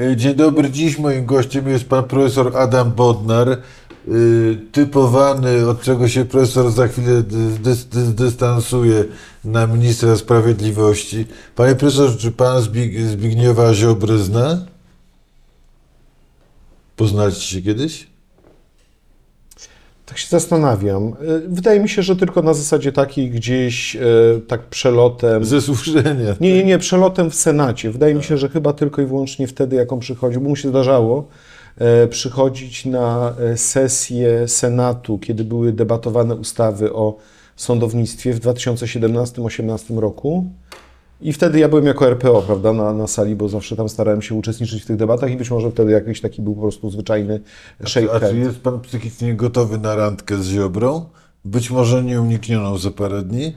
E, Dzień dobry. Dziś moim gościem jest pan profesor Adam Bodnar, e, typowany, od czego się profesor za chwilę dys, dys, dystansuje na ministra sprawiedliwości. Panie profesorze, czy pan Zbig, Zbigniewa Ziobrę zna? Poznaliście się kiedyś? Tak się zastanawiam. E, Wydaje mi się, że tylko na zasadzie takiej gdzieś e, tak przelotem. Ze słuszenia. Nie, nie, nie, przelotem w Senacie. Wydaje mi się, że chyba tylko i wyłącznie wtedy, jak on przychodził, bo mu się zdarzało e, przychodzić na sesję Senatu, kiedy były debatowane ustawy o sądownictwie w 2017-2018 roku. I wtedy ja byłem jako RPO, prawda, na, na sali, bo zawsze tam starałem się uczestniczyć w tych debatach i być może wtedy jakiś taki był po prostu zwyczajny shake A czy jest pan psychicznie gotowy na randkę z Ziobrą? Być może nieuniknioną za parę dni?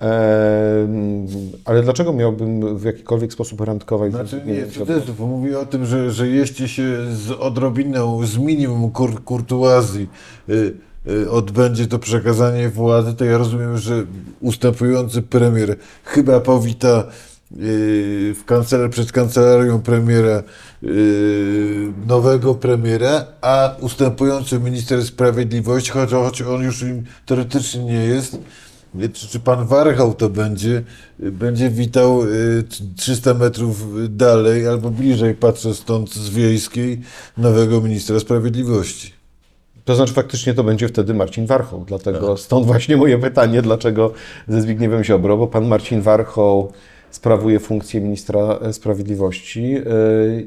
Ehm, ale dlaczego miałbym w jakikolwiek sposób randkować? Znaczy nie, Ziobrą? cudzysłów, bo mówię o tym, że, że jeśli się z odrobiną, z minimum kur, kurtuazji y, y, odbędzie to przekazanie władzy, to ja rozumiem, że ustępujący premier chyba powita y, w kancelar, przed kancelarią premiera y, nowego premiera, a ustępujący minister sprawiedliwości, choć, choć on już im teoretycznie nie jest, Czy, czy pan Warchał to będzie, y, będzie witał y, t- 300 metrów dalej albo bliżej, patrzę stąd z wiejskiej, nowego ministra sprawiedliwości? To znaczy faktycznie to będzie wtedy Marcin Warchoł, dlatego Tak. stąd właśnie moje pytanie, dlaczego ze Zbigniewem Ziobro, bo pan Marcin Warchoł sprawuje funkcję ministra e, sprawiedliwości yy,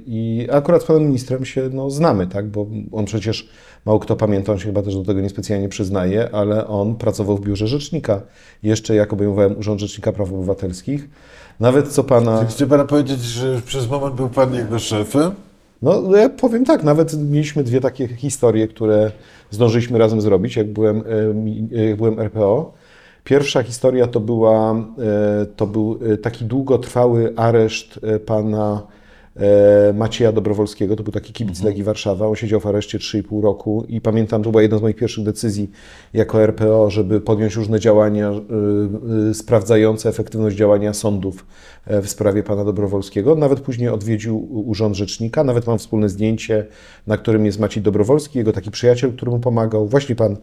i akurat z panem ministrem się no, znamy, tak, bo on przecież, mało kto pamięta, on się chyba też do tego niespecjalnie przyznaje, ale on pracował w biurze rzecznika, jeszcze jak obejmowałem Urząd Rzecznika Praw Obywatelskich. Nawet co pana... Chce pan powiedzieć, że przez moment był pan jego szefem? No, ja powiem tak, nawet mieliśmy dwie takie historie, które zdążyliśmy razem zrobić, jak byłem, e, e, jak byłem RPO. Pierwsza historia to, była, e, to był taki długotrwały areszt pana Macieja Dobrowolskiego, to był taki kibic Legii Warszawa, on siedział w areszcie 3,5 roku i pamiętam, to była jedna z moich pierwszych decyzji jako RPO, żeby podjąć różne działania e, e, sprawdzające efektywność działania sądów e, w sprawie pana Dobrowolskiego. Nawet później odwiedził Urząd Rzecznika, nawet mam wspólne zdjęcie, na którym jest Maciej Dobrowolski, jego taki przyjaciel, który mu pomagał, właśnie pan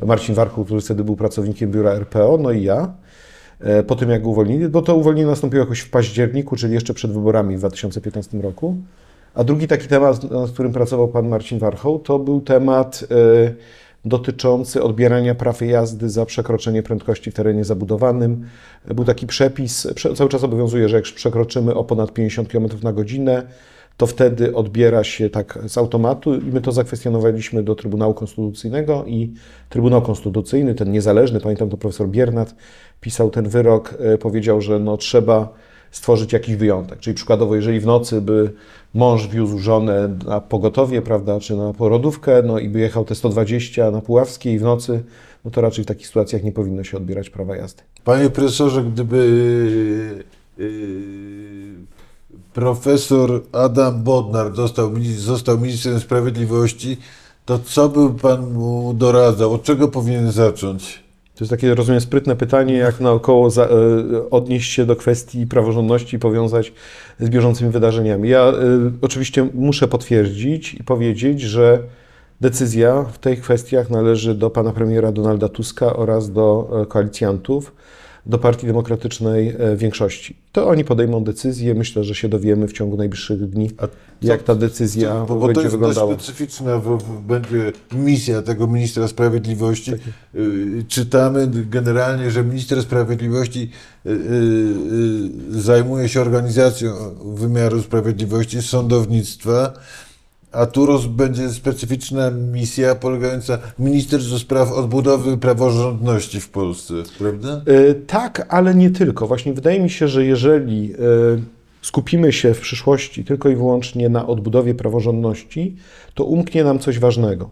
Marcin Warchoł, który wtedy był pracownikiem biura RPO, no i ja. E, Po tym, jak go uwolnili, bo to uwolnienie nastąpiło jakoś w październiku, czyli jeszcze przed wyborami w 2015 roku. A drugi taki temat, nad którym pracował pan Marcin Warchoł, to był temat e, dotyczący odbierania praw jazdy za przekroczenie prędkości w terenie zabudowanym. Był taki przepis, prze- cały czas obowiązuje, że jak przekroczymy o ponad 50 km na godzinę, to wtedy odbiera się tak z automatu i my to zakwestionowaliśmy do Trybunału Konstytucyjnego i Trybunał Konstytucyjny, ten niezależny, pamiętam to profesor Biernat, pisał ten wyrok, e, powiedział, że no trzeba stworzyć jakiś wyjątek. Czyli przykładowo, jeżeli w nocy by mąż wiózł żonę na pogotowie, prawda, czy na porodówkę, no i by jechał te 120 na Puławskiej w nocy, no to raczej w takich sytuacjach nie powinno się odbierać prawa jazdy. Panie profesorze, gdyby y, y, profesor Adam Bodnar został, został ministrem sprawiedliwości, to co by pan mu doradzał? Od czego powinien zacząć? To jest takie, rozumiem, sprytne pytanie, jak naokoło za, e, odnieść się do kwestii praworządności i powiązać z bieżącymi wydarzeniami. Ja e, oczywiście muszę potwierdzić i powiedzieć, że decyzja w tych kwestiach należy do pana premiera Donalda Tuska oraz do e, koalicjantów, do Partii Demokratycznej e, większości. To oni podejmą decyzję. Myślę, że się dowiemy w ciągu najbliższych dni, jak ta decyzja Bo, bo to będzie jest wyglądała. dość specyficzna w, w, będzie misja tego ministra sprawiedliwości. Tak Y, Czytamy generalnie, że minister sprawiedliwości y, y, y, zajmuje się organizacją wymiaru sprawiedliwości, sądownictwa, a tu będzie specyficzna misja polegająca minister do spraw odbudowy praworządności w Polsce, prawda? E, Tak, ale nie tylko. Właśnie wydaje mi się, że jeżeli e, skupimy się w przyszłości tylko i wyłącznie na odbudowie praworządności, to umknie nam coś ważnego.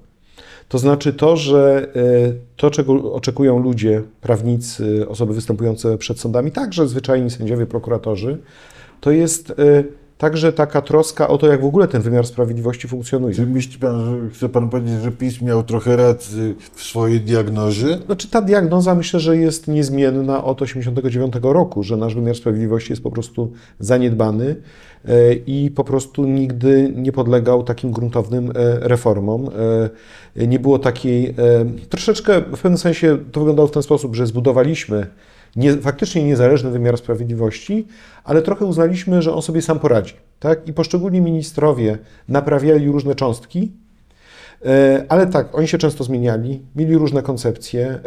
To znaczy to, że e, to, czego oczekują ludzie, prawnicy, osoby występujące przed sądami, także zwyczajni sędziowie, prokuratorzy, to jest także taka troska o to, jak w ogóle ten wymiar sprawiedliwości funkcjonuje. Czy myśli pan, że chce pan powiedzieć, że PiS miał trochę racji w swojej diagnozie? Znaczy ta diagnoza myślę, że jest niezmienna od 1989 roku, że nasz wymiar sprawiedliwości jest po prostu zaniedbany. e, i po prostu nigdy nie podlegał takim gruntownym e, reformom. E, Nie było takiej, troszeczkę w pewnym sensie to wyglądało w ten sposób, że zbudowaliśmy nie, faktycznie niezależny wymiar sprawiedliwości, ale trochę uznaliśmy, że on sobie sam poradzi. Tak? I poszczególni ministrowie naprawiali różne cząstki, Ale tak, oni się często zmieniali, mieli różne koncepcje. E,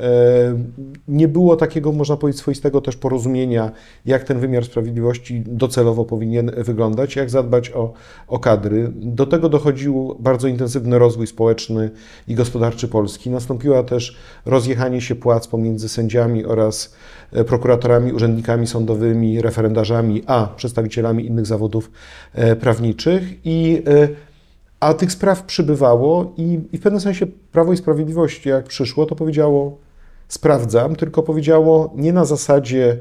Nie było takiego, można powiedzieć, swoistego też porozumienia, jak ten wymiar sprawiedliwości docelowo powinien wyglądać, jak zadbać o, o kadry. Do tego dochodził bardzo intensywny rozwój społeczny i gospodarczy Polski. Nastąpiło też rozjechanie się płac pomiędzy sędziami oraz e, prokuratorami, urzędnikami sądowymi, referendarzami, a przedstawicielami innych zawodów e, prawniczych. I e, a tych spraw przybywało i, i w pewnym sensie Prawo i Sprawiedliwość, jak przyszło, to powiedziało: Sprawdzam, tylko powiedziało nie na zasadzie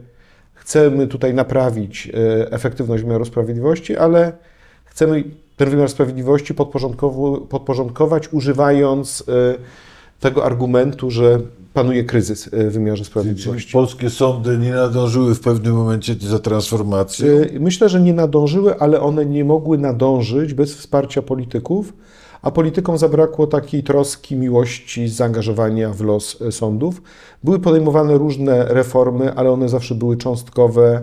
chcemy tutaj naprawić e, efektywność wymiaru sprawiedliwości, ale chcemy ten wymiar sprawiedliwości podporządkować, używając e, tego argumentu, że panuje kryzys e, w wymiarze Czyli sprawiedliwości. polskie sądy nie nadążyły w pewnym momencie za transformacją. Y, Myślę, że nie nadążyły, ale one nie mogły nadążyć bez wsparcia polityków, a politykom zabrakło takiej troski, miłości, zaangażowania w los y, sądów. Były podejmowane różne reformy, ale one zawsze były cząstkowe,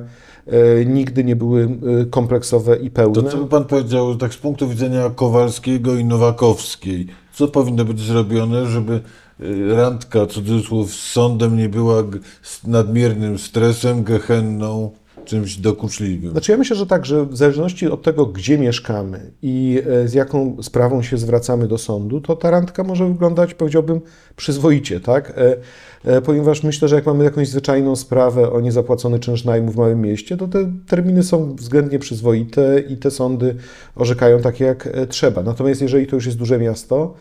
nigdy nie były kompleksowe i pełne. To co by pan powiedział, tak z punktu widzenia Kowalskiego i Nowakowskiej, co powinno być zrobione, żeby randka, cudzysłów, z sądem nie była nadmiernym stresem, gehenną, czymś dokuczliwym? Znaczy ja myślę, że tak, że w zależności od tego, gdzie mieszkamy i e, z jaką sprawą się zwracamy do sądu, to ta randka może wyglądać, powiedziałbym, przyzwoicie, tak? E, e, Ponieważ myślę, że jak mamy jakąś zwyczajną sprawę o niezapłacony czynsz najmu w małym mieście, to te terminy są względnie przyzwoite i te sądy orzekają tak, jak trzeba. Natomiast jeżeli to już jest duże miasto,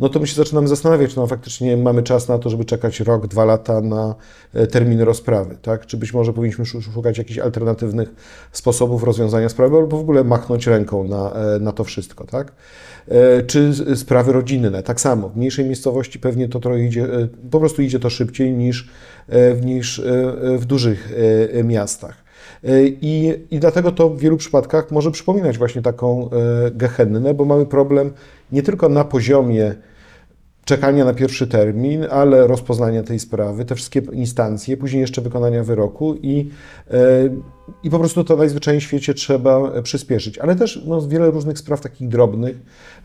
no to my się zaczynamy zastanawiać, czy no faktycznie mamy czas na to, żeby czekać rok, dwa lata na e, terminy rozprawy, tak? Czy być może powinniśmy szu- szukać jakichś alternatywnych sposobów rozwiązania sprawy, albo w ogóle machnąć ręką na, e, na to wszystko, tak? E, Czy sprawy rodzinne, tak samo. W mniejszej miejscowości pewnie to trochę idzie, po prostu idzie to szybciej niż, niż w dużych miastach. E, I, I dlatego to w wielu przypadkach może przypominać właśnie taką e, gehennę, bo mamy problem nie tylko na poziomie czekania na pierwszy termin, ale rozpoznania tej sprawy, te wszystkie instancje, później jeszcze wykonania wyroku i, e, i po prostu to najzwyczajniej w świecie trzeba przyspieszyć. Ale też no, wiele różnych spraw takich drobnych,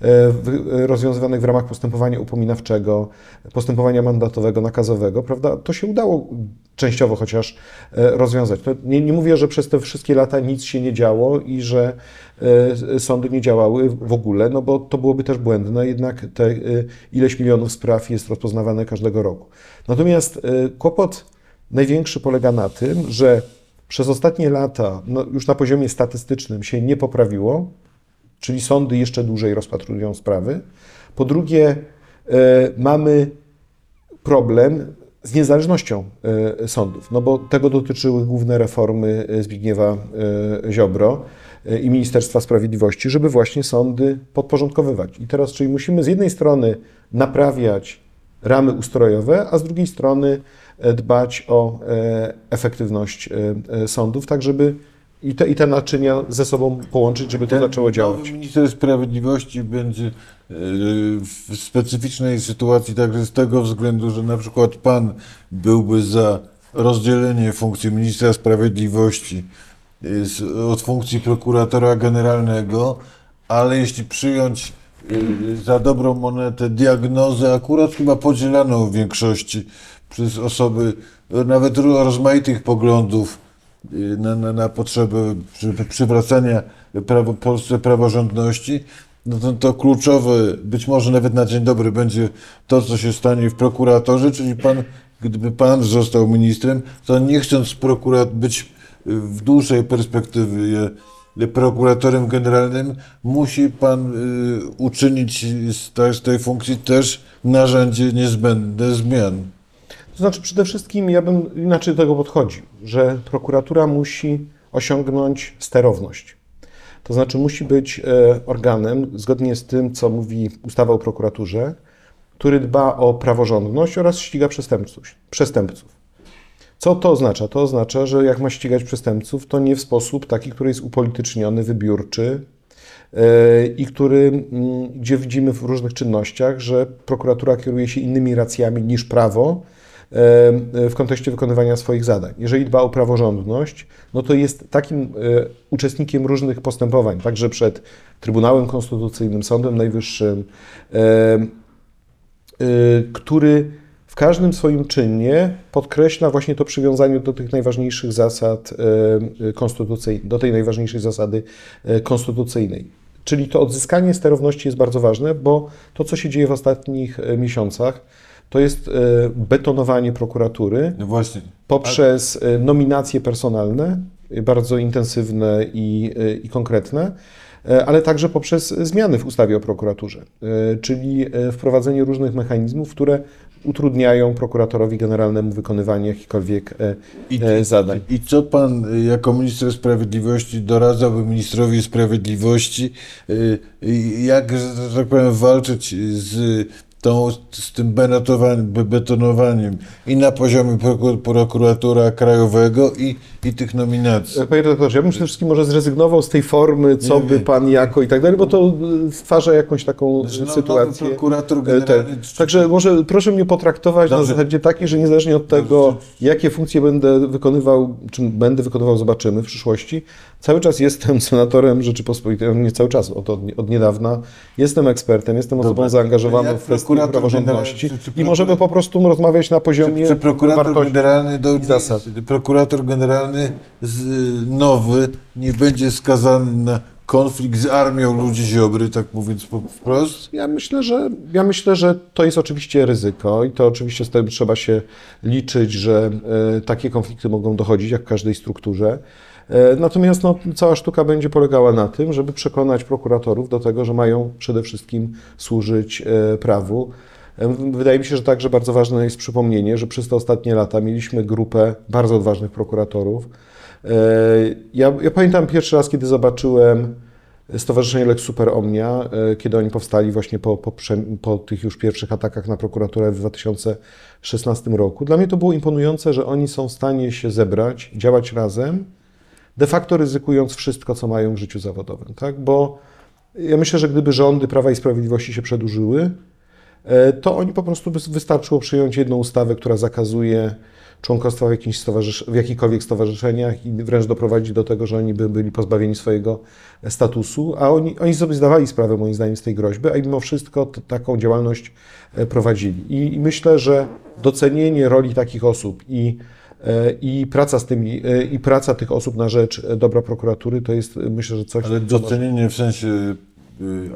e, e, rozwiązywanych w ramach postępowania upominawczego, postępowania mandatowego, nakazowego, prawda? To się udało częściowo chociaż e, rozwiązać. Nie, nie mówię, że przez te wszystkie lata nic się nie działo i że e, sądy nie działały w ogóle, no bo to byłoby też błędne, jednak te e, ileś milionów spraw jest rozpoznawane każdego roku. Natomiast e, kłopot największy polega na tym, że przez ostatnie lata, no już na poziomie statystycznym się nie poprawiło, czyli sądy jeszcze dłużej rozpatrują sprawy. Po drugie, e, mamy problem z niezależnością e, sądów, no bo tego dotyczyły główne reformy e, Zbigniewa e, Ziobro i Ministerstwa Sprawiedliwości, żeby właśnie sądy podporządkowywać. I teraz, czyli musimy z jednej strony naprawiać ramy ustrojowe, a z drugiej strony dbać o e, efektywność e, e, sądów, tak żeby i te, i te naczynia ze sobą połączyć, żeby to zaczęło działać. Minister Sprawiedliwości będzie e, w specyficznej sytuacji także z tego względu, że na przykład pan byłby za rozdzielenie funkcji ministra sprawiedliwości e, od funkcji prokuratora generalnego, ale jeśli przyjąć e, za dobrą monetę diagnozę, akurat chyba podzielaną w większości przez osoby e, nawet ro- rozmaitych poglądów, y, na, na, na potrzebę przy, przywracania prawo, Polsce praworządności, no to, to kluczowe, być może nawet na dzień dobry, będzie to, co się stanie w prokuratorze, czyli pan, gdyby pan został ministrem, to nie chcąc prokurat być w dłuższej perspektywie je- prokuratorem generalnym, musi pan y, uczynić z tej funkcji też narzędzie niezbędne zmian. To znaczy, przede wszystkim ja bym inaczej do tego podchodził, że prokuratura musi osiągnąć sterowność. To znaczy, musi być e, organem, zgodnie z tym, co mówi ustawa o prokuraturze, który dba o praworządność oraz ściga przestępców. Co to oznacza? To oznacza, że jak ma ścigać przestępców, to nie w sposób taki, który jest upolityczniony, wybiórczy e, i który, gdzie widzimy w różnych czynnościach, że prokuratura kieruje się innymi racjami niż prawo w kontekście wykonywania swoich zadań. Jeżeli dba o praworządność, no to jest takim e, uczestnikiem różnych postępowań, także przed Trybunałem Konstytucyjnym, Sądem Najwyższym, e, który w każdym swoim czynie podkreśla właśnie to przywiązanie do tych najważniejszych zasad konstytucyjnych, do tej najważniejszej zasady y, konstytucyjnej. Czyli to odzyskanie sterowności jest bardzo ważne, bo to, co się dzieje w ostatnich miesiącach, to jest y, betonowanie prokuratury No właśnie. poprzez y, nominacje personalne, y, bardzo intensywne i, i konkretne, ale także poprzez zmiany w ustawie o prokuraturze, czyli wprowadzenie różnych mechanizmów, które utrudniają prokuratorowi generalnemu wykonywanie jakichkolwiek I, zadań. I co pan jako minister sprawiedliwości doradzałby ministrowi sprawiedliwości, jak, że tak powiem, walczyć z, tą, z tym betonowaniem, be- betonowaniem i na poziomie proku- prokuratora krajowego i, i tych nominacji? Panie redaktorze, ja bym przede wszystkim może zrezygnował z tej formy, co Nie by wiem. pan jako i tak dalej, bo to y, stwarza jakąś taką Że no- sytuację. Prokurator E, generalny, ten. Także może proszę mnie potraktować na Dobrze. zasadzie takiej, że niezależnie od tego, jakie funkcje będę wykonywał, czy będę wykonywał, zobaczymy w przyszłości. Cały czas jestem senatorem Rzeczypospolitej, nie cały czas, od, od, niedawna. Jestem ekspertem, jestem osobą Dobra. zaangażowaną w kwestie prokurator praworządności generalny, czy- czy i możemy po prostu rozmawiać na poziomie Czy prokurator wartości. generalny, do, i zasad. prokurator generalny z, nowy nie będzie skazany na konflikt z armią ludzi Ziobry, tak mówiąc po- wprost? Ja myślę, że, ja myślę, że to jest oczywiście ryzyko i to oczywiście z tym trzeba się liczyć, że e, takie konflikty mogą dochodzić, jak w każdej strukturze. E, natomiast no, cała sztuka będzie polegała na tym, żeby przekonać prokuratorów do tego, że mają przede wszystkim służyć e, prawu. E, Wydaje mi się, że także bardzo ważne jest przypomnienie, że przez te ostatnie lata mieliśmy grupę bardzo odważnych prokuratorów. Ja, ja pamiętam pierwszy raz, kiedy zobaczyłem Stowarzyszenie Lex Super Omnia, kiedy oni powstali właśnie po, po, po tych już pierwszych atakach na prokuraturę w 2016 roku. Dla mnie to było imponujące, że oni są w stanie się zebrać, działać razem, de facto ryzykując wszystko, co mają w życiu zawodowym. Tak? Bo ja myślę, że gdyby rządy Prawa i Sprawiedliwości się przedłużyły, e, to oni po prostu wys- wystarczyło przyjąć jedną ustawę, która zakazuje członkostwa w, jakimś stowarzysz- w jakichkolwiek stowarzyszeniach i wręcz doprowadzi do tego, że oni by byli pozbawieni swojego statusu, a oni, oni sobie zdawali sprawę moim zdaniem z tej groźby, a mimo wszystko taką działalność e, prowadzili. I, I myślę, że docenienie roli takich osób i, i praca z tymi, e, i praca tych osób na rzecz e, dobra prokuratury to jest e, myślę, że coś, Ale docenienie w sensie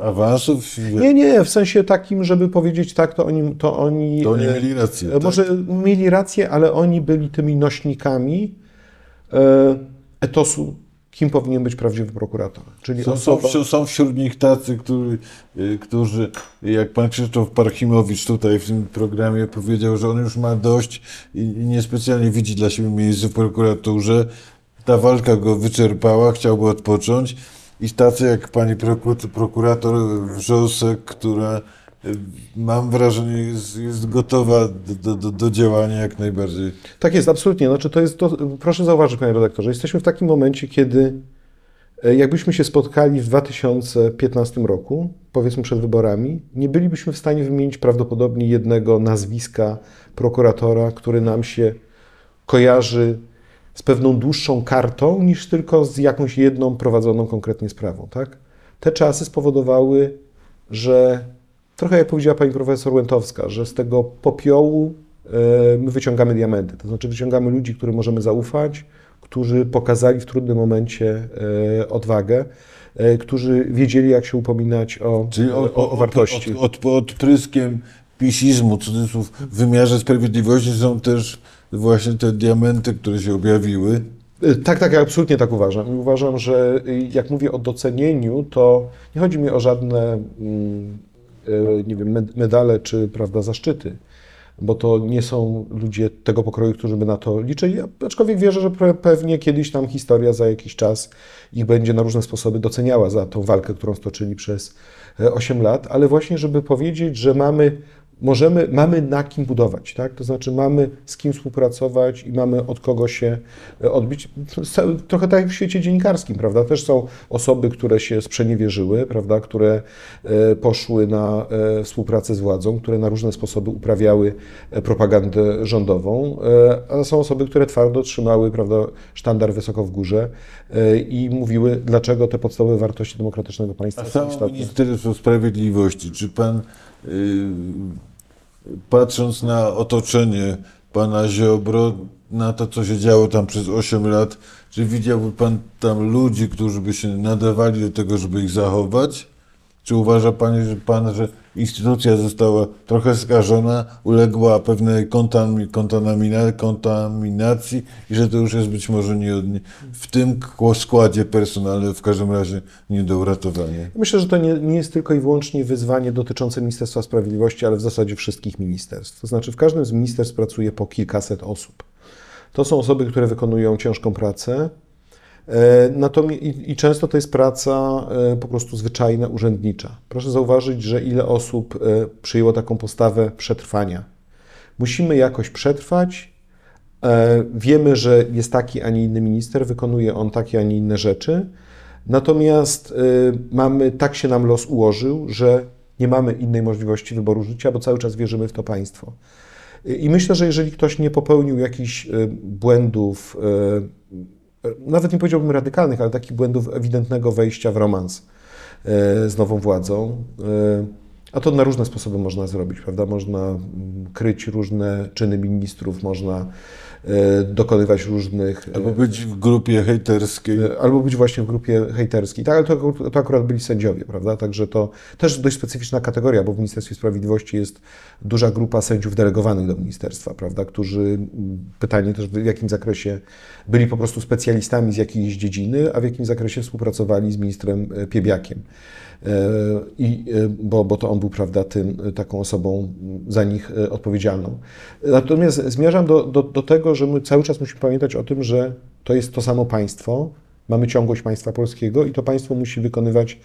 awansów? nie, nie, w sensie takim, żeby powiedzieć tak, to oni, to oni, To oni e, mieli rację. e, tak? Może mieli rację, ale oni byli tymi nośnikami e, etosu, kim powinien być prawdziwy prokurator. Czyli Są, są, osoba... wśród- są wśród nich tacy, którzy, y, którzy, jak pan Krzysztof Parchimowicz tutaj w tym programie powiedział, że on już ma dość i niespecjalnie widzi dla siebie miejsce w prokuraturze. Ta walka go wyczerpała, chciałby odpocząć. I tacy jak pani proku- prokurator Wrzosek, która mam wrażenie jest, jest gotowa do, do, do działania jak najbardziej. Tak jest, absolutnie. Znaczy, to jest to, proszę zauważyć, panie redaktorze, jesteśmy w takim momencie, kiedy e, jakbyśmy się spotkali w 2015 roku, powiedzmy przed wyborami, nie bylibyśmy w stanie wymienić prawdopodobnie jednego nazwiska prokuratora, który nam się kojarzy z pewną dłuższą kartą, niż tylko z jakąś jedną prowadzoną konkretnie sprawą. Tak? Te czasy spowodowały, że trochę jak powiedziała pani profesor Łętowska, że z tego popiołu e, my wyciągamy diamenty. To znaczy wyciągamy ludzi, którym możemy zaufać, którzy pokazali w trudnym momencie e, odwagę, e, którzy wiedzieli, jak się upominać o, Czyli o, o, o wartości. Od, od, odpryskiem pisizmu, cudzysłów, w wymiarze sprawiedliwości są też właśnie te diamenty, które się objawiły. Tak, tak, ja absolutnie tak uważam. I uważam, że jak mówię o docenieniu, to nie chodzi mi o żadne, mm, nie wiem, med- medale czy, prawda, zaszczyty, bo to nie są ludzie tego pokroju, którzy by na to liczyli, Ja aczkolwiek wierzę, że pe- pewnie kiedyś tam historia za jakiś czas ich będzie na różne sposoby doceniała za tą walkę, którą stoczyli przez e, 8 lat, ale właśnie, żeby powiedzieć, że mamy możemy, mamy na kim budować, tak? To znaczy mamy z kim współpracować i mamy od kogo się e, odbić. Trochę tak jak w świecie dziennikarskim, prawda? Też są osoby, które się sprzeniewierzyły, prawda? Które e, poszły na e, współpracę z władzą, które na różne sposoby uprawiały propagandę rządową, a są osoby, które twardo trzymały, prawda, sztandar wysoko w górze i mówiły, dlaczego te podstawowe wartości demokratycznego państwa A są istotne. Ministerstwo Sprawiedliwości, czy pan, patrząc na otoczenie pana Ziobro, na to, co się działo tam przez 8 lat, czy widziałby pan tam ludzi, którzy by się nadawali do tego, żeby ich zachować? Czy uważa pan, że, pan, że instytucja została trochę skażona, uległa pewnej kontami, kontamina, kontaminacji i że to już jest być może nie, w tym składzie personalnym, w każdym razie nie do uratowania? Myślę, że to nie, nie jest tylko i wyłącznie wyzwanie dotyczące Ministerstwa Sprawiedliwości, ale w zasadzie wszystkich ministerstw. To znaczy, w każdym z ministerstw pracuje po kilkaset osób. To są osoby, które wykonują ciężką pracę. E, Natomiast i, i często to jest praca e, po prostu zwyczajna, urzędnicza. Proszę zauważyć, że ile osób e, przyjęło taką postawę przetrwania. Musimy jakoś przetrwać. Wiemy, że jest taki, a nie inny minister, wykonuje on takie, a nie inne rzeczy. Natomiast mamy, tak się nam los ułożył, że nie mamy innej możliwości wyboru życia, bo cały czas wierzymy w to państwo. I myślę, że jeżeli ktoś nie popełnił jakichś błędów, nawet nie powiedziałbym radykalnych, ale takich błędów ewidentnego wejścia w romans y, z nową władzą, y, a to na różne sposoby można zrobić, prawda? Można mm, kryć różne czyny ministrów, można dokonywać różnych. y, Albo być w grupie hejterskiej. Albo być właśnie w grupie hejterskiej. Tak, ale to, to akurat byli sędziowie, prawda? Także to też dość specyficzna kategoria, bo w Ministerstwie Sprawiedliwości jest duża grupa sędziów delegowanych do ministerstwa, prawda? Którzy, pytanie też w jakim zakresie byli po prostu specjalistami z jakiejś dziedziny, a w jakim zakresie współpracowali z ministrem e, Piebiakiem. E, I, e, bo, bo to on był, prawda, tym, taką osobą za nich e, odpowiedzialną. Natomiast zmierzam do, do, do tego, że my cały czas musimy pamiętać o tym, że to jest to samo państwo, mamy ciągłość państwa polskiego i to państwo musi wykonywać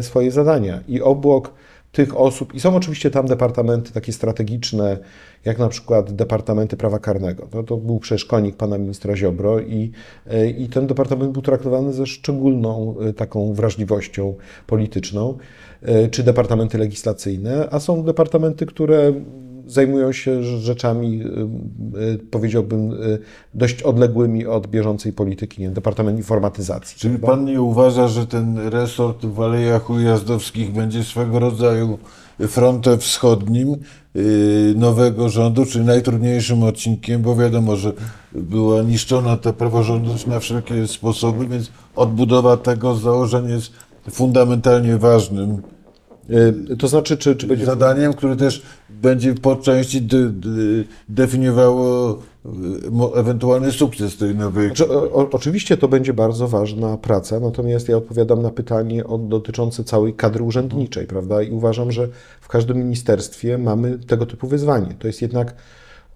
swoje zadania. I obok tych osób, i są oczywiście tam departamenty takie strategiczne, jak na przykład Departamenty Prawa Karnego. To, to był przecież konik pana ministra Ziobro i, e, i ten departament był traktowany ze szczególną e, taką wrażliwością polityczną, e, czy departamenty legislacyjne, a są departamenty, które zajmują się rzeczami, y, y, powiedziałbym, y, dość odległymi od bieżącej polityki, nie Departament Informatyzacji. Czy pan nie uważa, że ten resort w Alejach Ujazdowskich będzie swego rodzaju frontem wschodnim nowego rządu, czy najtrudniejszym odcinkiem, bo wiadomo, że była niszczona ta praworządność na wszelkie sposoby, więc odbudowa tego z założenia jest fundamentalnie ważnym To znaczy, czy, czy będzie... zadaniem, które też będzie po części de, de, definiowało mo- ewentualny sukces tej nowej Znaczy, o, oczywiście to będzie bardzo ważna praca, natomiast ja odpowiadam na pytanie o, dotyczące całej kadry urzędniczej, prawda? I uważam, że w każdym ministerstwie mamy tego typu wyzwanie. To jest jednak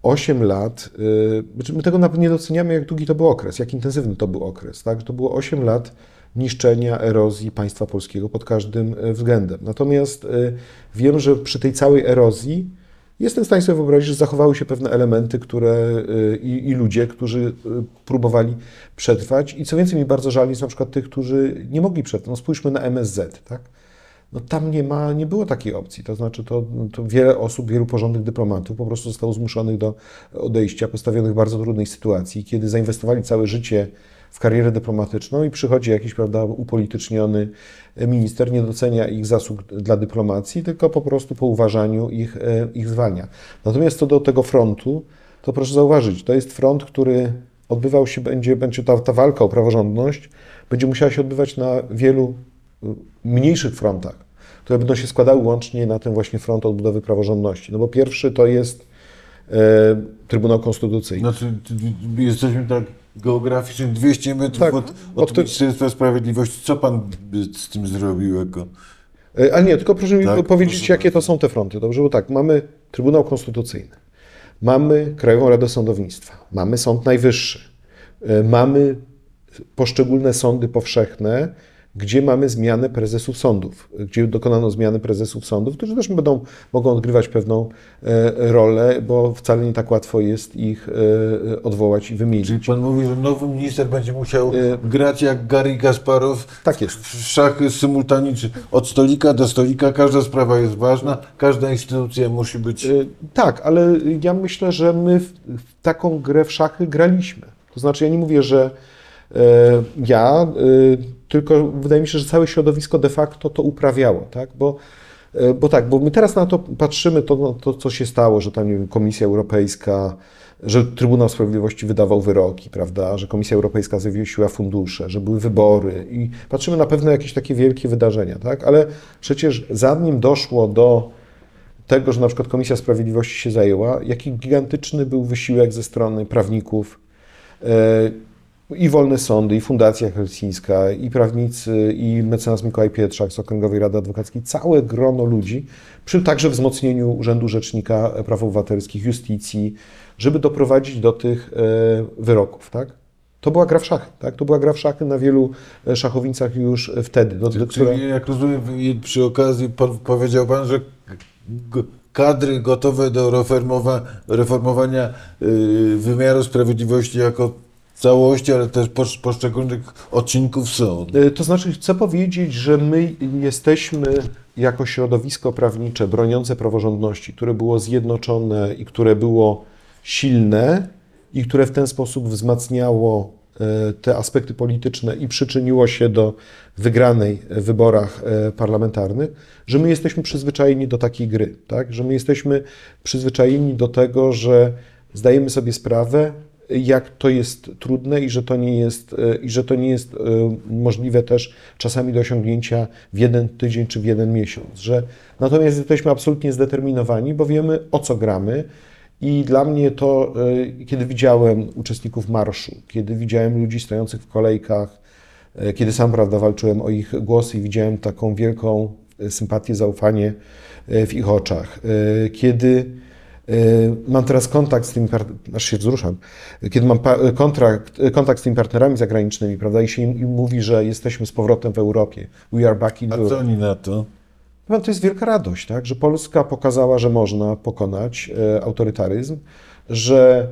8 lat, yy, znaczy my tego nawet nie doceniamy, jak długi to był okres, jak intensywny to był okres, tak? To było 8 lat niszczenia, erozji państwa polskiego pod każdym e, względem. Natomiast y, wiem, że przy tej całej erozji Jestem w stanie sobie wyobrazić, że zachowały się pewne elementy, które y, i, i ludzie, którzy próbowali przetrwać. I co więcej, mi bardzo żal jest na przykład tych, którzy nie mogli przetrwać. No spójrzmy na MSZ, tak? No tam nie ma, nie było takiej opcji. To znaczy, to, to wiele osób, wielu porządnych dyplomatów po prostu zostało zmuszonych do odejścia, postawionych w bardzo trudnej sytuacji, kiedy zainwestowali całe życie w karierę dyplomatyczną i przychodzi jakiś, prawda, upolityczniony minister, nie docenia ich zasług dla dyplomacji, tylko po prostu po uważaniu ich, e, ich zwalnia. Natomiast co do tego frontu, to proszę zauważyć, to jest front, który odbywał się, będzie, będzie ta, ta walka o praworządność, będzie musiała się odbywać na wielu y, mniejszych frontach, które będą się składały łącznie na ten właśnie front odbudowy praworządności. No bo pierwszy to jest e, Trybunał Konstytucyjny. Znaczy, jesteśmy tak geograficznie 200 metrów Tak, od, od od Ministerstwa Sprawiedliwości. Co pan z tym zrobił jako... E, Ale nie, tylko proszę mi Tak, powiedzieć, proszę jakie to są te fronty. Dobrze, bo tak, mamy Trybunał Konstytucyjny, mamy Krajową Radę Sądownictwa, mamy Sąd Najwyższy, e, mamy poszczególne sądy powszechne, gdzie mamy zmianę prezesów sądów, gdzie dokonano zmiany prezesów sądów, którzy też będą, mogą odgrywać pewną e, rolę, bo wcale nie tak łatwo jest ich e, odwołać i wymienić. Czyli pan mówi, że nowy minister będzie musiał Y- grać jak Gary Kasparow Tak jest. w szachy symultanicznie. Od stolika do stolika każda sprawa jest ważna, każda instytucja musi być... Tak, ale ja myślę, że my w, taką grę w szachy graliśmy. To znaczy, ja nie mówię, że e, ja, e, tylko wydaje mi się, że całe środowisko de facto to uprawiało, tak? Bo, e, bo tak, bo my teraz na to patrzymy, to, no, to co się stało, że tam wiem, Komisja Europejska, że Trybunał Sprawiedliwości wydawał wyroki, prawda, że Komisja Europejska zawiesiła fundusze, że były wybory i patrzymy na pewne jakieś takie wielkie wydarzenia, tak? Ale przecież zanim doszło do tego, że na przykład Komisja Sprawiedliwości się zajęła, jaki gigantyczny był wysiłek ze strony prawników e, i Wolne Sądy, i Fundacja Helsińska, i prawnicy, i mecenas Mikołaj Pietrzak z Okręgowej Rady Adwokackiej, całe grono ludzi, przy także wzmocnieniu Urzędu Rzecznika Praw Obywatelskich, Justicji, żeby doprowadzić do tych e, wyroków, tak? To była gra w szachy, tak? To była gra w szachy na wielu e, szachownicach już wtedy. Do, do, która... Czyli jak rozumiem, i przy okazji po- powiedział Pan, że kadry gotowe do reformowa, reformowania y, wymiaru sprawiedliwości jako całości, ale też posz, poszczególnych odcinków są. E, To znaczy, chcę powiedzieć, że my jesteśmy jako środowisko prawnicze broniące praworządności, które było zjednoczone i które było silne i które w ten sposób wzmacniało e, te aspekty polityczne i przyczyniło się do wygranej w wyborach e, parlamentarnych, że my jesteśmy przyzwyczajeni do takiej gry, tak? że my jesteśmy przyzwyczajeni do tego, że zdajemy sobie sprawę, jak to jest trudne i że to nie jest, e, i że to nie jest e, możliwe też czasami do osiągnięcia w jeden tydzień czy w jeden miesiąc. Że natomiast jesteśmy absolutnie zdeterminowani, bo wiemy o co gramy. I dla mnie to, e, kiedy widziałem uczestników marszu, kiedy widziałem ludzi stojących w kolejkach, kiedy sam prawda, walczyłem o ich głosy i widziałem taką wielką sympatię, zaufanie w ich oczach, kiedy Mam teraz kontakt z tymi, aż się wzruszam, kiedy mam kontrakt, kontakt z tymi partnerami zagranicznymi, prawda, i się im, im mówi, że jesteśmy z powrotem w Europie. We are back in A co Europe. oni na to? To jest wielka radość, tak, że Polska pokazała, że można pokonać e, autorytaryzm, że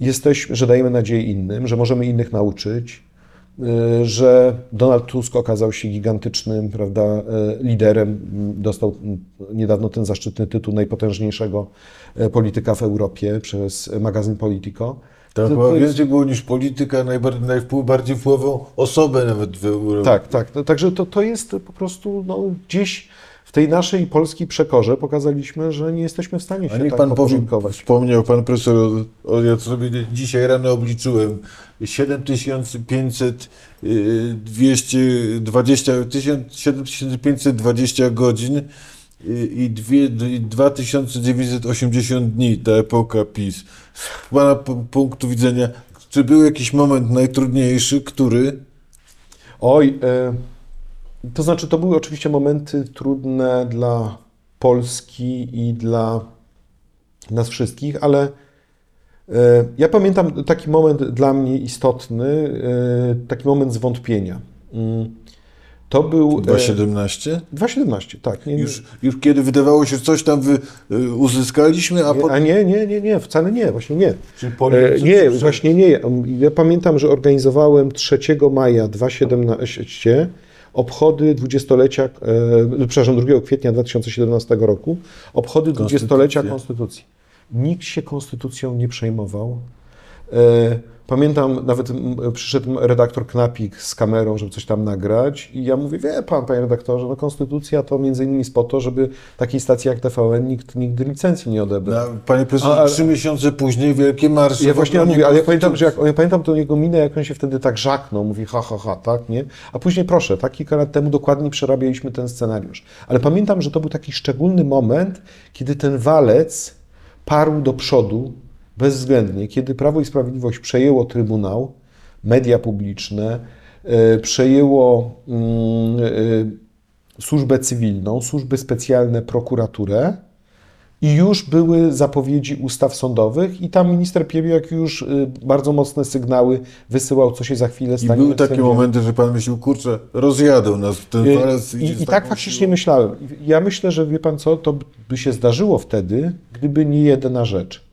jesteśmy, że dajemy nadzieję innym, że możemy innych nauczyć, że Donald Tusk okazał się gigantycznym prawda, e, liderem, m, dostał m, niedawno ten zaszczytny tytuł najpotężniejszego e, polityka w Europie przez magazyn Politico. To To- więcej było niż polityka, najbardziej, najbardziej wpływową osobę nawet w Europie. Tak, tak. No, Także to, to jest po prostu no, gdzieś w tej naszej polskiej przekorze pokazaliśmy, że nie jesteśmy w stanie się A niech tak pan powie, wspomniał pan profesor, o, ja sobie dzisiaj rano obliczyłem, 7500, y, 220, 7520 godzin y, i dwie- i 2980 dni, ta epoka PiS. Z pana punktu widzenia, czy był jakiś moment najtrudniejszy, który? Oj, e, to znaczy to były oczywiście momenty trudne dla Polski i dla nas wszystkich, ale e, ja pamiętam taki moment dla mnie istotny, e, taki moment zwątpienia. Mm, To był... e, 217? 2,17, tak. Nie, nie. Już, już kiedy wydawało się, coś tam wy, uzyskaliśmy, a Nie, potem... A nie, nie, nie, nie, wcale nie, właśnie nie. Czyli E, politycy Nie, właśnie nie. Ja pamiętam, że organizowałem 3 maja 2017 obchody dwudziestolecia, e, przepraszam, 2 kwietnia 2017 roku, obchody dwudziestolecia Konstytucji. Nikt się Konstytucją nie przejmował. E, Pamiętam, nawet przyszedł redaktor Knapik z kamerą, żeby coś tam nagrać i ja mówię, wie pan, panie redaktorze, no konstytucja to między innymi jest po to, żeby takiej stacji jak TVN nikt nigdy licencji nie odebrał. Na, panie profesorze, trzy miesiące później wielkie marsze. Ja właśnie mówię, ale ja pamiętam, że jak, ja pamiętam tą jego minę, jak on się wtedy tak żaknął, mówi ha, ha, ha, tak, nie? A później proszę, tak kilka lat temu dokładnie przerabialiśmy ten scenariusz. Ale pamiętam, że to był taki szczególny moment, kiedy ten walec parł do przodu bezwzględnie, kiedy Prawo i Sprawiedliwość przejęło Trybunał, media publiczne, e, przejęło mm, e, służbę cywilną, służby specjalne, prokuraturę, I już były zapowiedzi ustaw sądowych i tam minister Piebiak już y, bardzo mocne sygnały wysyłał, co się za chwilę I stanie. były jak takie momenty, że pan myślał, kurczę, rozjadą nas ten walec. I, I tak faktycznie siłą. myślałem. Ja myślę, że wie pan co, to by się zdarzyło wtedy, gdyby nie jedna rzecz.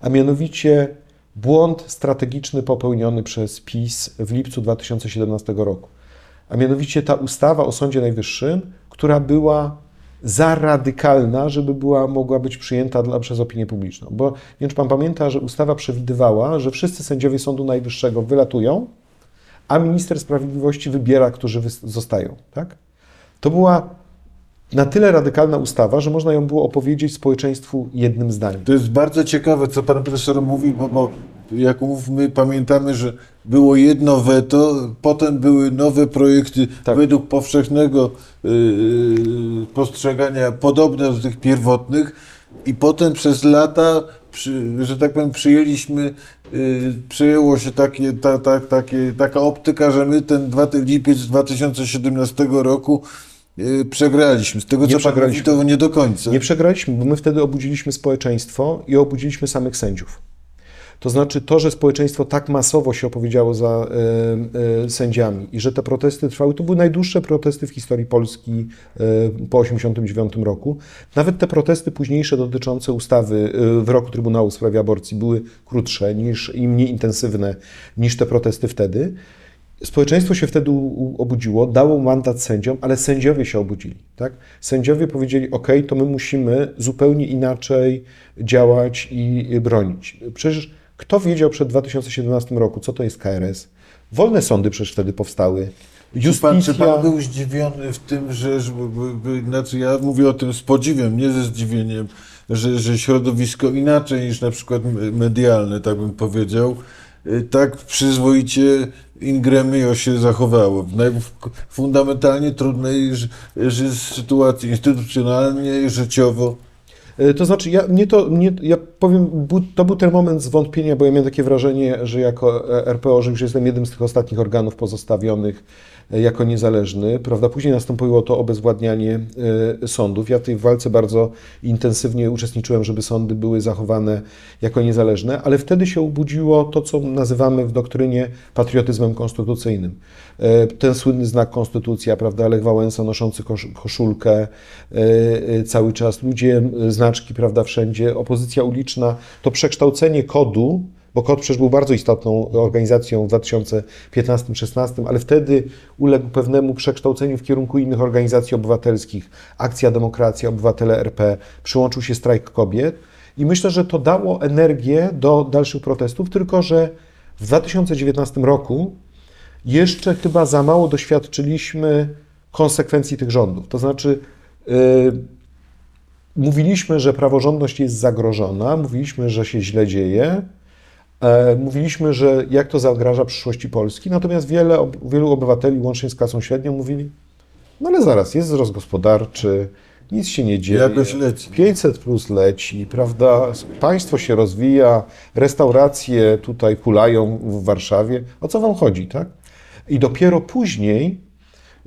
A mianowicie błąd strategiczny popełniony przez PiS w lipcu 2017 roku. A mianowicie ta ustawa o Sądzie Najwyższym, która była za radykalna, żeby była, mogła być przyjęta dla, przez opinię publiczną. Bo nie wiem, czy pan pamięta, że ustawa przewidywała, że wszyscy sędziowie Sądu Najwyższego wylatują, a minister sprawiedliwości wybiera, którzy zostają. Tak? To była na tyle radykalna ustawa, że można ją było opowiedzieć społeczeństwu jednym zdaniem. To jest bardzo ciekawe, co pan profesor mówi, bo, bo jak my pamiętamy, że było jedno weto, potem były nowe projekty Tak. według powszechnego yy, postrzegania podobne do tych pierwotnych i potem przez lata, przy, że tak powiem, przyjęliśmy, yy, przyjęło się takie, ta, ta, takie, taka optyka, że my ten dwa, ten lipiec 2017 roku przegraliśmy. Z tego Nie co pan mówi, przegraliśmy. to nie do końca. Nie przegraliśmy, bo my wtedy obudziliśmy społeczeństwo i obudziliśmy samych sędziów. To znaczy to, że społeczeństwo tak masowo się opowiedziało za e, e, sędziami i że te protesty trwały, to były najdłuższe protesty w historii Polski e, po 1989 roku. Nawet te protesty późniejsze dotyczące ustawy e, wyroku Trybunału w sprawie aborcji były krótsze niż, i mniej intensywne niż te protesty wtedy. Społeczeństwo się wtedy obudziło, dało mandat sędziom, ale sędziowie się obudzili. Tak? Sędziowie powiedzieli: OK, to my musimy zupełnie inaczej działać i bronić. Przecież kto wiedział przed 2017 roku, co to jest KRS? Wolne sądy przecież wtedy powstały. Czy pan, czy Justicja. pan był zdziwiony w tym, że, znaczy ja mówię o tym z podziwem, nie ze zdziwieniem, że, że środowisko inaczej niż na przykład medialne, tak bym powiedział, tak przyzwoicie in gremio się zachowało. W fundamentalnie trudnej sytuacji instytucjonalnie, życiowo. E, To znaczy, ja, mnie to, mnie, ja powiem, to był ten moment zwątpienia, bo ja miałem takie wrażenie, że jako RPO, że już jestem jednym z tych ostatnich organów pozostawionych jako niezależny, prawda? Później nastąpiło to obezwładnianie e, sądów. Ja w tej walce bardzo intensywnie uczestniczyłem, żeby sądy były zachowane jako niezależne, ale wtedy się obudziło to, co nazywamy w doktrynie patriotyzmem konstytucyjnym. E, Ten słynny znak konstytucja, prawda? Lech Wałęsa noszący kosz- koszulkę e, e, cały czas, ludzie, e, znaczki, prawda, wszędzie, opozycja uliczna, to przekształcenie kodu, bo KOD przecież był bardzo istotną organizacją w 2015-16, ale wtedy uległ pewnemu przekształceniu w kierunku innych organizacji obywatelskich. Akcja Demokracja, Obywatele RP, przyłączył się strajk kobiet i myślę, że to dało energię do dalszych protestów, tylko że w 2019 roku jeszcze chyba za mało doświadczyliśmy konsekwencji tych rządów. To znaczy, yy, mówiliśmy, że praworządność jest zagrożona, mówiliśmy, że się źle dzieje, mówiliśmy, że jak to zagraża przyszłości Polski, natomiast wiele, wielu obywateli, łącznie z klasą średnią, mówili, no ale zaraz, jest wzrost gospodarczy, nic się nie dzieje. Jakoś leci. 500 plus leci, prawda? Państwo się rozwija, restauracje tutaj hulają w Warszawie. O co wam chodzi, tak? I dopiero później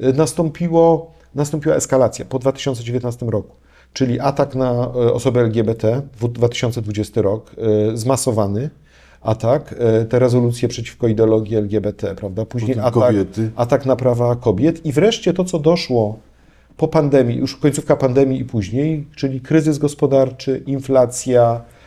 y, nastąpiło, nastąpiła eskalacja po 2019 roku, czyli atak na osoby LGBT, w 2020 rok, y, zmasowany atak, y, te rezolucje przeciwko ideologii LGBT, prawda? Później atak, kobiety. atak na prawa kobiet i wreszcie to, co doszło po pandemii, już końcówka pandemii i później, czyli kryzys gospodarczy, inflacja, e,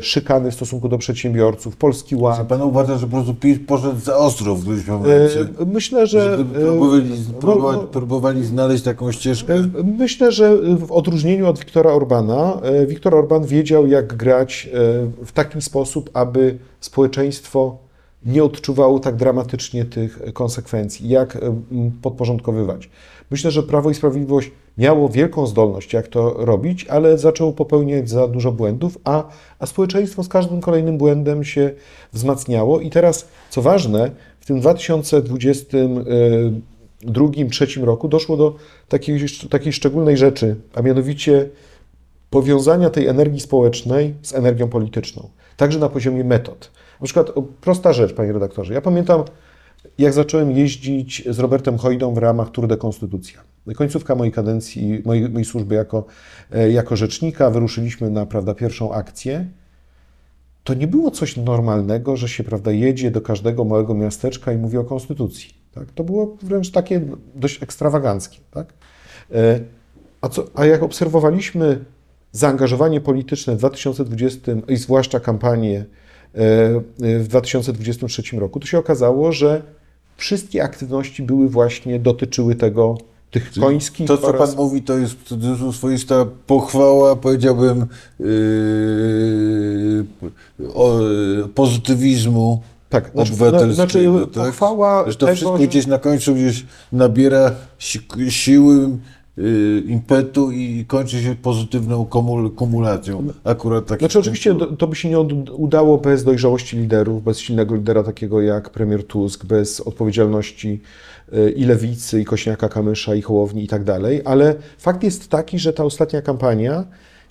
szykany w stosunku do przedsiębiorców, Polski Czy Ład. pan uważa, że po prostu PiS poszedł za ostro w którymś momencie? E, Myślę, że. Że próbowali, e, próbowali, no, próbowali znaleźć taką ścieżkę. e, Myślę, że w odróżnieniu od Viktora Orbana, e, Viktor Orban wiedział, jak grać e, w taki sposób, aby społeczeństwo nie odczuwało tak dramatycznie tych konsekwencji, jak e, podporządkowywać. Myślę, że Prawo i Sprawiedliwość miało wielką zdolność, jak to robić, ale zaczęło popełniać za dużo błędów, a, a społeczeństwo z każdym kolejnym błędem się wzmacniało. I teraz, co ważne, w tym 2022-2023 roku doszło do takiej, takiej szczególnej rzeczy, a mianowicie powiązania tej energii społecznej z energią polityczną, także na poziomie metod. Na przykład prosta rzecz, panie redaktorze. Ja pamiętam, jak zacząłem jeździć z Robertem Hojdą w ramach Tour de Konstytucja. Końcówka mojej kadencji, mojej, mojej służby jako, e, jako rzecznika. Wyruszyliśmy na prawda, pierwszą akcję. To nie było coś normalnego, że się prawda, jedzie do każdego małego miasteczka i mówi o konstytucji. Tak? To było wręcz takie dość ekstrawaganckie. Tak? E, A, co, a jak obserwowaliśmy zaangażowanie polityczne w 2020 i zwłaszcza kampanię e, w 2023 roku, to się okazało, że wszystkie aktywności były właśnie, dotyczyły tego, tych końskich To, co pan mówi, to jest swoista pochwała, powiedziałbym, yy, o, pozytywizmu Tak, znaczy, obywatelskiego. znaczy tak? pochwała Że to tego, wszystko gdzieś na końcu gdzieś nabiera si siły, impetu i kończy się pozytywną kumul kumulacją. Akurat tak. Znaczy oczywiście to, by się nie udało bez dojrzałości liderów, bez silnego lidera takiego jak premier Tusk, bez odpowiedzialności y, i Lewicy, i Kośniaka-Kamysza, i Hołowni i tak dalej, ale fakt jest taki, że ta ostatnia kampania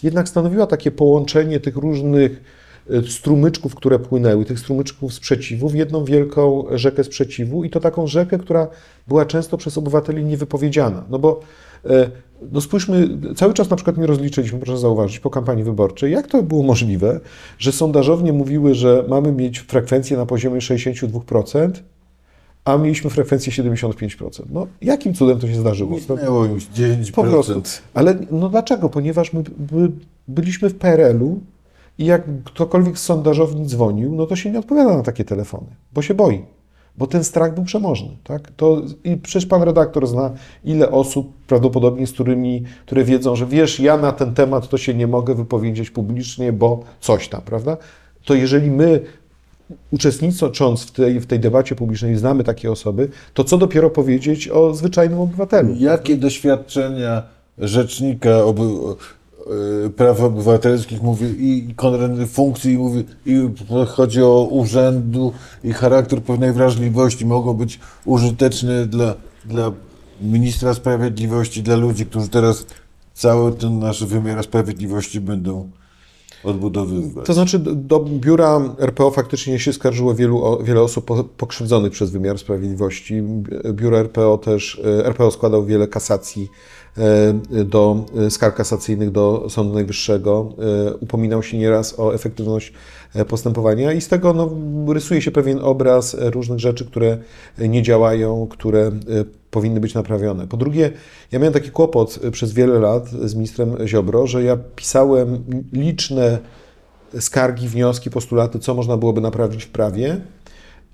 jednak stanowiła takie połączenie tych różnych y, strumyczków, które płynęły, tych strumyczków sprzeciwu w jedną wielką rzekę sprzeciwu i to taką rzekę, która była często przez obywateli niewypowiedziana. No bo no spójrzmy, cały czas na przykład nie rozliczyliśmy, proszę zauważyć, po kampanii wyborczej, jak to było możliwe, że sondażownie mówiły, że mamy mieć frekwencję na poziomie 62%, a mieliśmy frekwencję 75%. No jakim cudem to się zdarzyło? No, Minęło już 10%. po prostu. Ale no dlaczego? Ponieważ my by, byliśmy w PRL-u i jak ktokolwiek z sondażowni dzwonił, no to się nie odpowiada na takie telefony, bo się boi. Bo ten strach był przemożny. Tak? To, I przecież pan redaktor zna, ile osób prawdopodobnie, z którymi, które wiedzą, że wiesz, ja na ten temat to się nie mogę wypowiedzieć publicznie, bo coś tam, prawda? To jeżeli my uczestnicząc w tej, w tej debacie publicznej znamy takie osoby, to co dopiero powiedzieć o zwyczajnym obywatelu? Jakie doświadczenia rzecznika oby, praw obywatelskich mówi i konkretnych funkcji, mówi, i chodzi o urzędu i charakter pewnej wrażliwości mogą być użyteczne dla, dla ministra sprawiedliwości, dla ludzi, którzy teraz cały ten nasz wymiar sprawiedliwości będą odbudowywać. To znaczy, do- biura RPO faktycznie się skarżyło wielu, wiele osób po- pokrzywdzonych przez wymiar sprawiedliwości. Biuro RPO też, e, RPO składał wiele kasacji do e, skarg kasacyjnych do Sądu Najwyższego. E, Upominał się nieraz o efektywność e, postępowania i z tego no, rysuje się pewien obraz różnych rzeczy, które nie działają, które powinny być naprawione. Po drugie, ja miałem taki kłopot przez wiele lat z ministrem Ziobro, że ja pisałem liczne skargi, wnioski, postulaty, co można byłoby naprawić w prawie.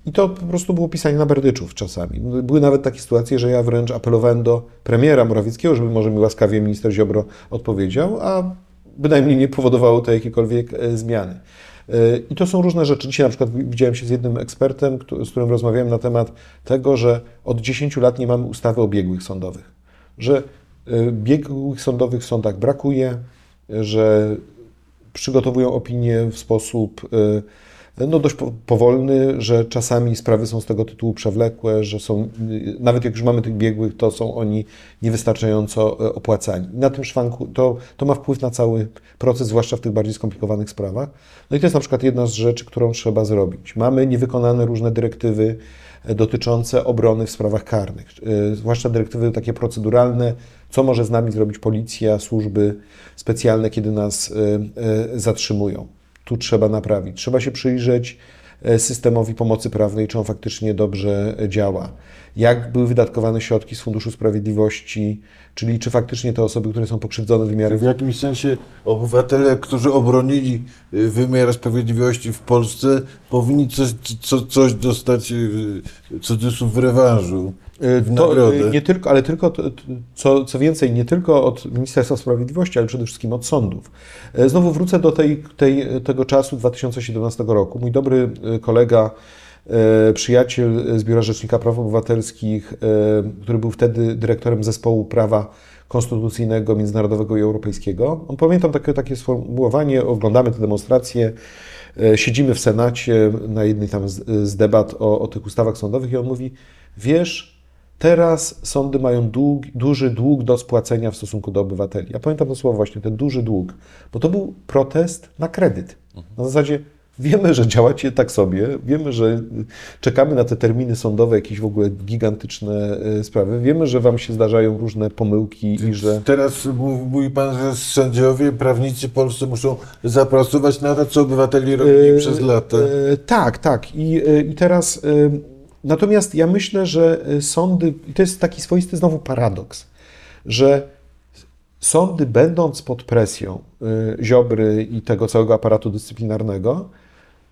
I to po prostu było pisanie na berdyczów czasami. Były nawet takie sytuacje, że ja wręcz apelowałem do premiera Morawieckiego, żeby może mi łaskawie minister Ziobro odpowiedział, a bynajmniej nie powodowało to jakiekolwiek e, zmiany. E, I to są różne rzeczy. Dzisiaj na przykład widziałem się z jednym ekspertem, z którym rozmawiałem na temat tego, że od 10 lat nie mamy ustawy o biegłych sądowych. Że e, biegłych sądowych w sądach brakuje, że przygotowują opinie w sposób no, dość po- powolny, że czasami sprawy są z tego tytułu przewlekłe, że są, y, nawet jak już mamy tych biegłych, to są oni niewystarczająco e, opłacani. Na tym szwanku to, to ma wpływ na cały proces, zwłaszcza w tych bardziej skomplikowanych sprawach. No i to jest na przykład jedna z rzeczy, którą trzeba zrobić. Mamy niewykonane różne dyrektywy e, dotyczące obrony w sprawach karnych, e, zwłaszcza dyrektywy takie proceduralne, co może z nami zrobić policja, służby specjalne, kiedy nas zatrzymują. Tu trzeba naprawić. Trzeba się przyjrzeć e, systemowi pomocy prawnej, czy on faktycznie dobrze e, działa. Jak były wydatkowane środki z Funduszu Sprawiedliwości, czyli czy faktycznie te osoby, które są pokrzywdzone wymiarem W jakimś sensie obywatele, którzy obronili y, wymiar sprawiedliwości w Polsce, powinni coś, co, coś dostać, y, cudzysłów, w rewanżu, To, nagrodę. y, nie tylko, ale tylko, to- to- co, co więcej, nie tylko od Ministerstwa Sprawiedliwości, ale przede wszystkim od sądów. E, Znowu wrócę do tej, tej, tego czasu 2017 roku. Mój dobry y, kolega, przyjaciel z Biura Rzecznika Praw Obywatelskich, który był wtedy dyrektorem zespołu prawa konstytucyjnego, międzynarodowego i europejskiego. On pamiętam takie, takie sformułowanie, oglądamy te demonstracje, siedzimy w Senacie na jednej tam z, z debat o, o tych ustawach sądowych i on mówi, wiesz, Teraz sądy mają dług, duży dług do spłacenia w stosunku do obywateli. Ja pamiętam to słowo właśnie, ten duży dług, bo to był protest na kredyt. Na zasadzie Wiemy, że działacie tak sobie, wiemy, że czekamy na te terminy sądowe, jakieś w ogóle gigantyczne e, sprawy. Wiemy, że wam się zdarzają różne pomyłki i że. Teraz mów- mówi pan, że sędziowie, prawnicy polscy muszą zapracować na to, co obywateli robili E, przez lata. e, tak, tak. I, I teraz. e, Natomiast ja myślę, że e, sądy, to jest taki swoisty znowu paradoks, że sądy, będąc pod presją e, Ziobry i tego całego aparatu dyscyplinarnego,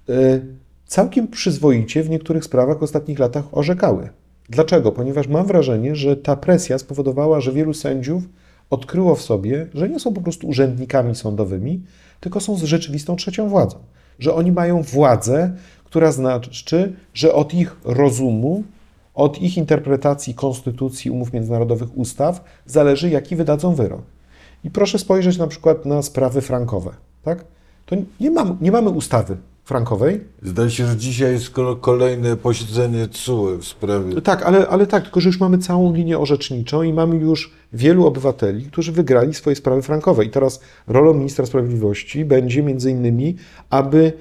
e, całkiem przyzwoicie w niektórych sprawach w ostatnich latach orzekały. Dlaczego? Ponieważ mam wrażenie, że ta presja spowodowała, że wielu sędziów odkryło w sobie, że nie są po prostu urzędnikami sądowymi, tylko są z rzeczywistą trzecią władzą. Że oni mają władzę, która znaczy, że od ich rozumu, od ich interpretacji konstytucji, umów międzynarodowych, ustaw zależy, jaki wydadzą wyrok. I proszę spojrzeć na przykład na sprawy frankowe. Tak? To nie, mam, nie mamy ustawy frankowej, Zdaje się, że dzisiaj jest kolejne posiedzenie TSUE w sprawie. Tak, ale, ale tak, tylko że już mamy całą linię orzeczniczą i mamy już wielu obywateli, którzy wygrali swoje sprawy frankowe. I teraz rolą ministra sprawiedliwości będzie między innymi, aby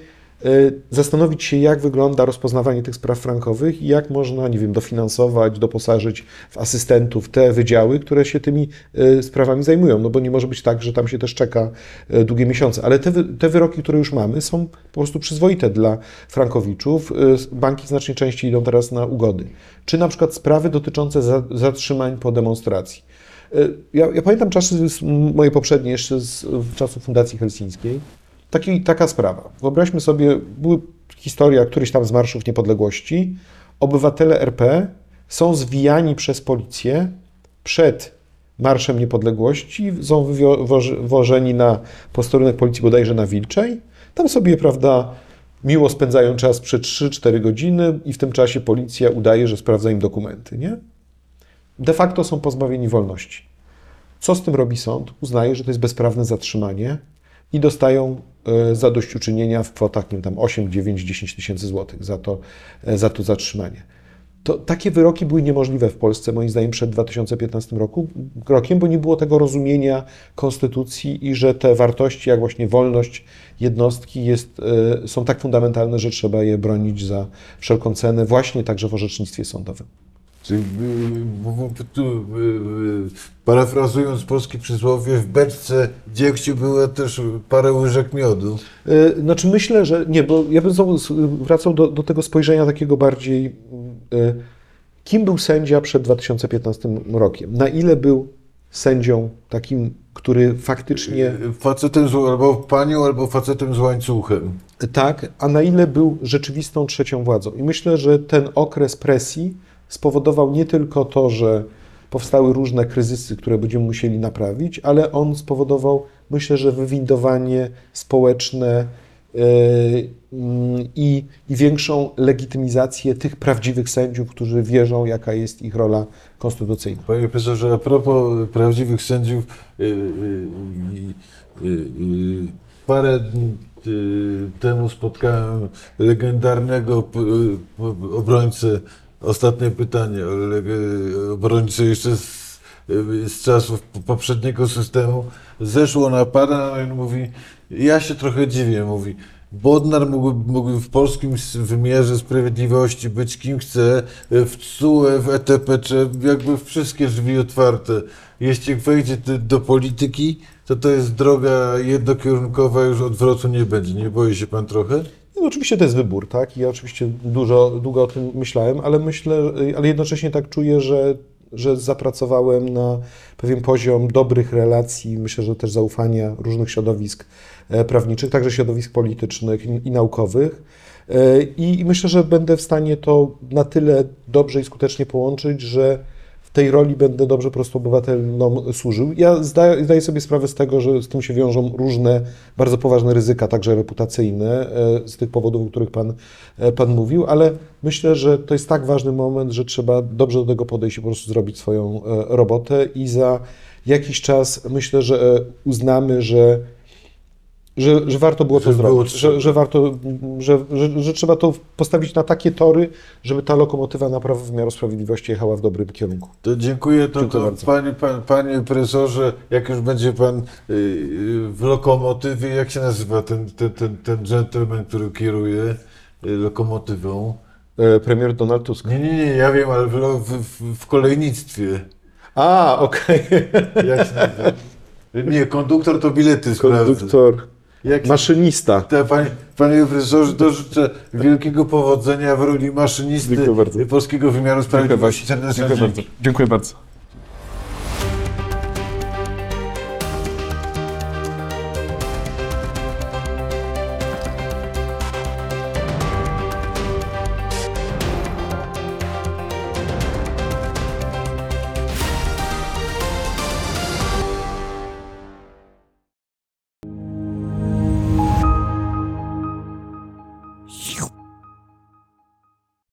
zastanowić się, jak wygląda rozpoznawanie tych spraw frankowych i jak można, nie wiem, dofinansować, doposażyć w asystentów te wydziały, które się tymi e, sprawami zajmują. No bo nie może być tak, że tam się też czeka e, długie miesiące. Ale te, te wyroki, które już mamy, są po prostu przyzwoite dla frankowiczów. Banki znacznie częściej idą teraz na ugody. Czy na przykład sprawy dotyczące za, zatrzymań po demonstracji. Ja, ja pamiętam czasy z, moje poprzednie, jeszcze z czasów Fundacji Helsińskiej. Taki, taka sprawa. Wyobraźmy sobie, była historia któryś tam z marszów niepodległości. Obywatele RP są zwijani przez policję przed Marszem Niepodległości, są wywio- woż- wożeni na posterunek policji bodajże na Wilczej. Tam sobie, prawda, miło spędzają czas przez 3-4 godziny i w tym czasie policja udaje, że sprawdza im dokumenty, nie? De facto są pozbawieni wolności. Co z tym robi sąd? Uznaje, że to jest bezprawne zatrzymanie i dostają e, zadośćuczynienia w kwotach nie wiem, tam 8, 9, 10 tysięcy złotych za to, e, za to zatrzymanie. To, takie wyroki były niemożliwe w Polsce, moim zdaniem, przed 2015 roku, rokiem, bo nie było tego rozumienia konstytucji i że te wartości, jak właśnie wolność jednostki, jest, e, są tak fundamentalne, że trzeba je bronić za wszelką cenę, właśnie także w orzecznictwie sądowym. Y, y, y, parafrazując polskie przysłowie, w beczce dziegciu było też parę łyżek miodu. Y, Znaczy myślę, że nie, bo ja bym znowu wracał do, do tego spojrzenia takiego bardziej, y, kim był sędzia przed 2015 rokiem? Na ile był sędzią takim, który faktycznie Facetem z, albo panią, albo facetem z łańcuchem. tak, a na ile był rzeczywistą trzecią władzą? I myślę, że ten okres presji spowodował nie tylko to, że powstały różne kryzysy, które będziemy musieli naprawić, ale on spowodował, myślę, że wywindowanie społeczne mm, i, i większą legitymizację tych prawdziwych sędziów, którzy wierzą, jaka jest ich rola konstytucyjna. Panie profesorze, a propos prawdziwych sędziów, y, y, parę dni temu spotkałem legendarnego obrońcę, ostatnie pytanie, o leg- obrońcę jeszcze z, y, z czasów poprzedniego systemu. Zeszło na pana, no i mówi, ja się trochę dziwię, mówi, Bodnar mógłby, mógłby w polskim wymiarze sprawiedliwości być kim chce, w TSUE, w ETP, czy jakby wszystkie drzwi otwarte. Jeśli wejdzie do polityki, to to jest droga jednokierunkowa, już odwrotu nie będzie. Nie boi się pan trochę? No, oczywiście to jest wybór, tak? Ja oczywiście dużo, długo o tym myślałem, ale myślę, ale jednocześnie tak czuję, że, że zapracowałem na pewien poziom dobrych relacji, myślę, że też zaufania różnych środowisk e, prawniczych, także środowisk politycznych i, i naukowych. E, I, myślę, że będę w stanie to na tyle dobrze i skutecznie połączyć, że tej roli będę dobrze prostu obywatelom służył. Ja zdaję, sobie sprawę z tego, że z tym się wiążą różne bardzo poważne ryzyka, także reputacyjne, e, z tych powodów, o których pan, e, pan mówił, ale myślę, że to jest tak ważny moment, że trzeba dobrze do tego podejść i po prostu zrobić swoją e, robotę i za jakiś czas myślę, że uznamy, że że, że warto było to Że było zrobić, trzeba. że, że warto, że, że, że trzeba to postawić na takie tory, żeby ta lokomotywa naprawdę w miarę sprawiedliwości jechała w dobrym kierunku. To dziękuję, to, Dziękuję to bardzo. panie, pan, panie profesorze, jak już będzie pan y, w lokomotywie, jak się nazywa ten, ten, ten, ten gentleman, który kieruje y, lokomotywą? E, Premier Donald Tusk. Nie, nie, nie, ja wiem, ale w, w, w, kolejnictwie. A, okej. Jak się nazywa? Nie, konduktor to bilety sprawdza. Konduktor, Jak maszynista. Panie, panie profesorze, to życzę wielkiego powodzenia w roli maszynisty Dziękuję bardzo. polskiego wymiaru sprawiedliwości. Dziękuję bardzo. Dziękuję bardzo.